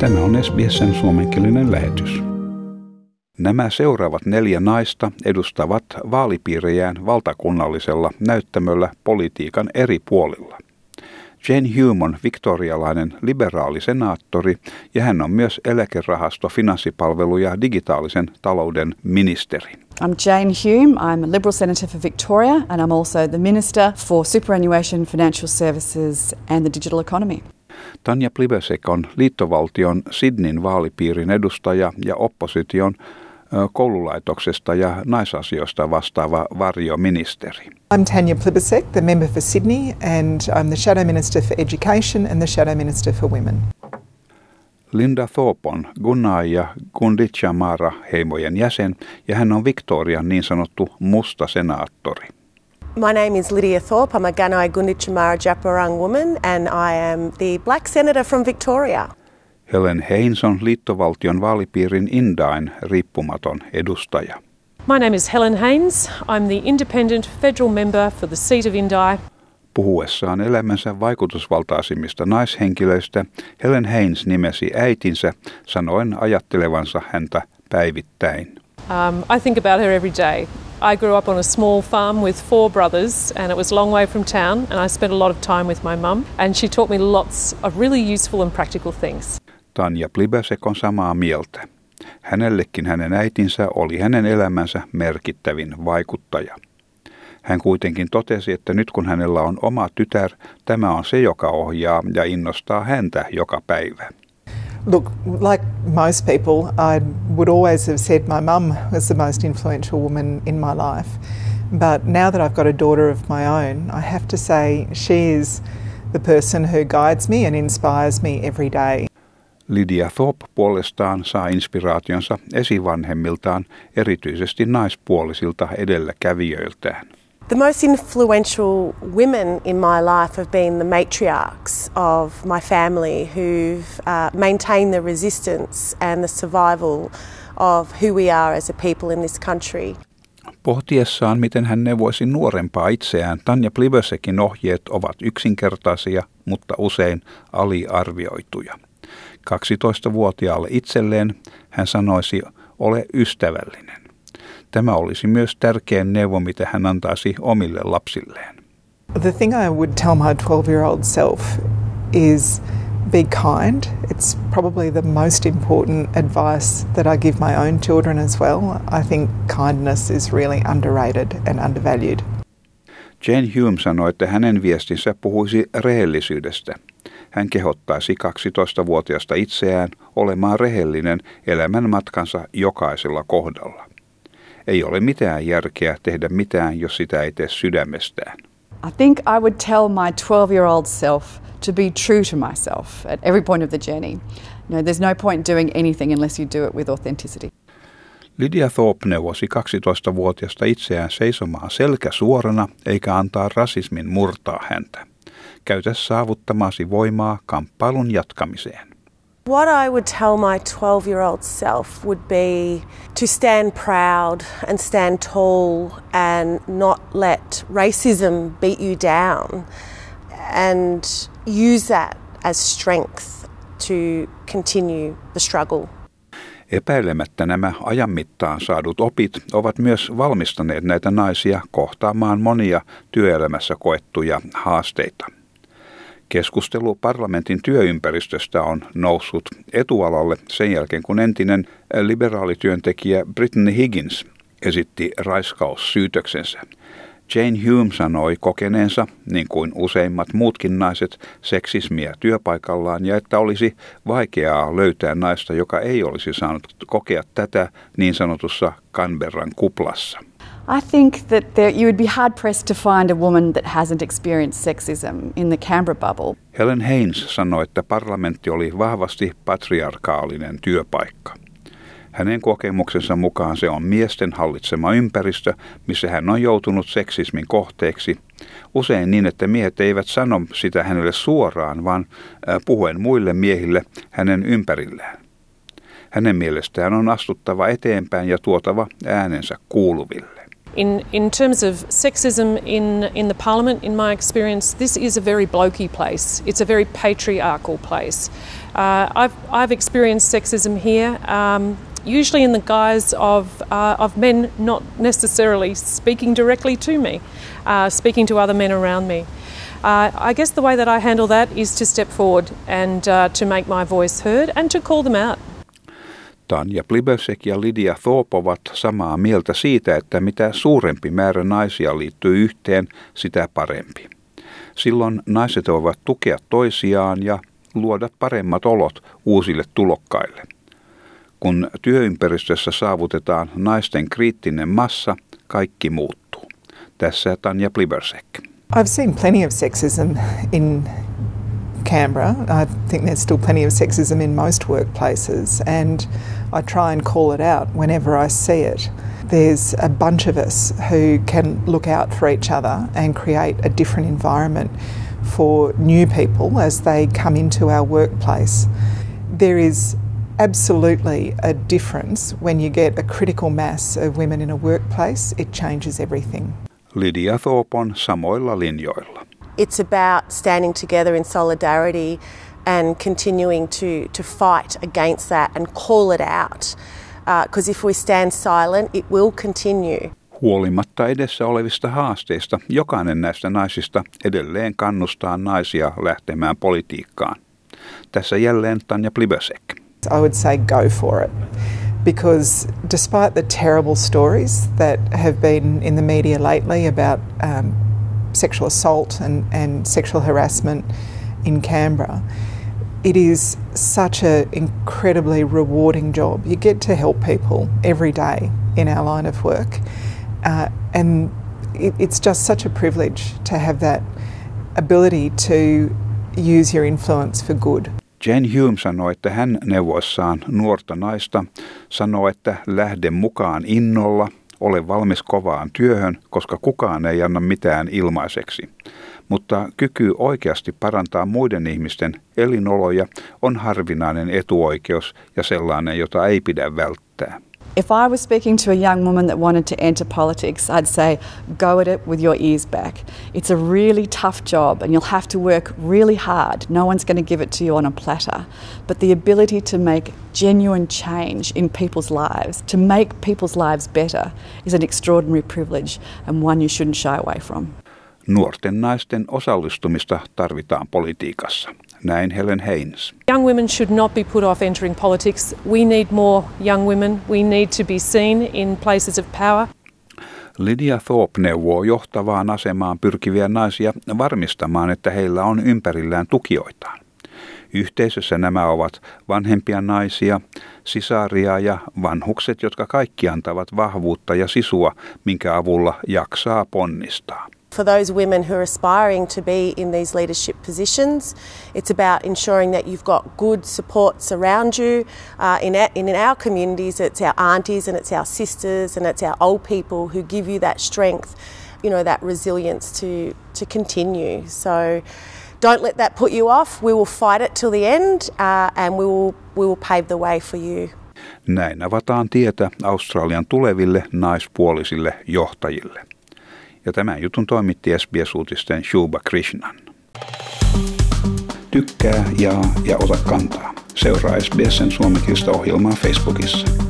Tämä on SBSn suomenkielinen lähetys. Nämä seuraavat neljä naista edustavat vaalipiirejään valtakunnallisella näyttämöllä politiikan eri puolilla. Jane Hume on viktorialainen liberaali senaattori ja hän on myös eläkerahasto, finanssipalvelu ja digitaalisen talouden ministeri. I'm Jane Hume. I'm a Liberal Senator for Victoria and I'm also the Minister for Superannuation, Financial Services and the Digital Economy. Tanja Plivesek on liittovaltion Sydneyn vaalipiirin edustaja ja opposition koululaitoksesta ja naisasioista vastaava varjoministeri. I'm Tanya Plibisek, the member for Sydney, and I'm the Shadow Minister for Education and the Shadow Minister for Women. Linda Thorpe on Gunai ja Gunditjamara heimojen jäsen ja hän on Victorian niin sanottu musta senaattori. My name is Lydia Thorpe. I'm a Gunai Gunditjamara Japarang woman and I am the black senator from Victoria. Helen Haynes on liittovaltion vaalipiirin Indain riippumaton edustaja. My name is Helen Haynes. I'm the independent federal member for the seat of Indi. Puhuessaan elämänsä vaikutusvaltaisimmista naishenkilöistä, Helen Haynes nimesi äitinsä sanoen ajattelevansa häntä päivittäin. Um, I think about her every day. I grew up on a small farm with four brothers, and it was a long way from town, and I spent a lot of time with my mum, and she taught me lots of really useful and practical things. Tanja Plibesek on samaa mieltä. Hänellekin hänen äitinsä oli hänen elämänsä merkittävin vaikuttaja. Hän kuitenkin totesi, että nyt kun hänellä on oma tytär, tämä on se, joka ohjaa ja innostaa häntä joka päivä. Look, like most people, I would always have said my mum was the most influential woman in my life. But now that I've got a daughter of my own, I have to say she is the person who guides me and inspires me every day. Lydia Thorpe puolestaan saa inspiraationsa esivanhemmiltaan, erityisesti naispuolisilta edelläkävijöiltään. The most influential women in my life have been the matriarchs of my family who've uh, maintained the resistance and the survival of who we are as a people in this country. Pohtiessaan, miten hän neuvoisi nuorempaa itseään, Tanja Plivesekin ohjeet ovat yksinkertaisia, mutta usein aliarvioituja. 12-vuotiaalle itselleen hän sanoisi, ole ystävällinen. Tämä olisi myös tärkein neuvo, mitä hän antaisi omille lapsilleen. The thing I would tell my 12-year-old self is be kind. It's probably the most important advice that I give my own children as well. I think kindness is really underrated and undervalued. Jane Hume sanoi, että hänen viestinsä puhuisi rehellisyydestä. Hän kehottaisi 12-vuotiaasta itseään olemaan rehellinen elämän matkansa jokaisella kohdalla. Ei ole mitään järkeä tehdä mitään, jos sitä ei tee sydämestään. I think I would tell my 12 year old self to be true to myself at every point of the journey. You know, there's no point doing anything unless you do it with authenticity. Lydia Thorpe neuvosi 12-vuotiaasta itseään seisomaan selkä suorana eikä antaa rasismin murtaa häntä. Käytä saavuttamasi voimaa kamppailun jatkamiseen. What I would tell my 12 year old self would be to stand proud and stand tall and not let racism beat you down and use that as strength to continue the struggle. Epäilemättä nämä ajan mittaan saadut opit ovat myös valmistaneet näitä naisia kohtaamaan monia työelämässä koettuja haasteita. Keskustelu parlamentin työympäristöstä on noussut etualalle sen jälkeen, kun entinen liberaalityöntekijä Brittany Higgins esitti raiskaussyytöksensä. Jane Hume sanoi kokeneensa, niin kuin useimmat muutkin naiset, seksismiä työpaikallaan ja että olisi vaikeaa löytää naista, joka ei olisi saanut kokea tätä niin sanotussa Canberran kuplassa. I think that there, you would be hard pressed to find a woman that hasn't experienced sexism in the Canberra bubble. Helen Haynes sanoi, että parlamentti oli vahvasti patriarkaalinen työpaikka. Hänen kokemuksensa mukaan se on miesten hallitsema ympäristö, missä hän on joutunut seksismin kohteeksi. Usein niin, että miehet eivät sano sitä hänelle suoraan, vaan puhuen muille miehille hänen ympärillään. Hänen mielestään on astuttava eteenpäin ja tuotava äänensä kuuluville. In, in terms of sexism in, in the parliament, in my experience, this is a very blokey place. It's a very patriarchal place. Uh, I've, I've experienced sexism here, um, usually in the guise of, uh, of men not necessarily speaking directly to me, uh, speaking to other men around me. Uh, I guess the way that I handle that is to step forward and uh, to make my voice heard and to call them out. Tanja Plibesek ja Lydia Thorpe ovat samaa mieltä siitä, että mitä suurempi määrä naisia liittyy yhteen, sitä parempi. Silloin naiset voivat tukea toisiaan ja luoda paremmat olot uusille tulokkaille. Kun työympäristössä saavutetaan naisten kriittinen massa, kaikki muuttuu. Tässä Tanja Plibersek. I've seen plenty of sexism in Canberra. I think there's still plenty of sexism in most workplaces, and I try and call it out whenever I see it. There's a bunch of us who can look out for each other and create a different environment for new people as they come into our workplace. There is absolutely a difference when you get a critical mass of women in a workplace, it changes everything. Lydia Thorpe on samoilla linjoilla. It's about standing together in solidarity and continuing to, to fight against that and call it out. Because uh, if we stand silent, it will continue. Huolimatta edessä olevista haasteista, jokainen näistä naisista edelleen kannustaa naisia lähtemään politiikkaan. Tässä jälleen Tanja Plibesek. I would say go for it. Because despite the terrible stories that have been in the media lately about um, sexual assault and, and sexual harassment in Canberra, it is such an incredibly rewarding job. You get to help people every day in our line of work, uh, and it, it's just such a privilege to have that ability to use your influence for good. Jane Hume sanoi, että hän neuvoissaan nuorta naista sanoo, että lähde mukaan innolla, ole valmis kovaan työhön, koska kukaan ei anna mitään ilmaiseksi mutta kyky oikeasti parantaa muiden ihmisten elinoloja on harvinainen etuoikeus ja sellainen, jota ei pidä välttää. If I was speaking to a young woman that wanted to enter politics, I'd say, go at it with your ears back. It's a really tough job and you'll have to work really hard. No one's going to give it to you on a platter. But the ability to make genuine change in people's lives, to make people's lives better, is an extraordinary privilege and one you shouldn't shy away from. Nuorten naisten osallistumista tarvitaan politiikassa. Näin Helen Haynes. Young women should not be put off entering politics. We need more young women. We need to be seen in places of power. Lydia Thorpe neuvoo johtavaan asemaan pyrkiviä naisia varmistamaan, että heillä on ympärillään tukijoitaan. Yhteisössä nämä ovat vanhempia naisia, sisaria ja vanhukset, jotka kaikki antavat vahvuutta ja sisua, minkä avulla jaksaa ponnistaa. For those women who are aspiring to be in these leadership positions, it's about ensuring that you've got good supports around you. Uh, in, our, in our communities, it's our aunties and it's our sisters and it's our old people who give you that strength, you know, that resilience to, to continue. So don't let that put you off. We will fight it till the end uh, and we will, we will pave the way for you. Näin avataan tietä Australian tuleville naispuolisille johtajille. Ja tämän jutun toimitti SBS-uutisten Shuba Krishnan. Tykkää, jaa ja ota kantaa. Seuraa SBSn suomenkielistä ohjelmaa Facebookissa.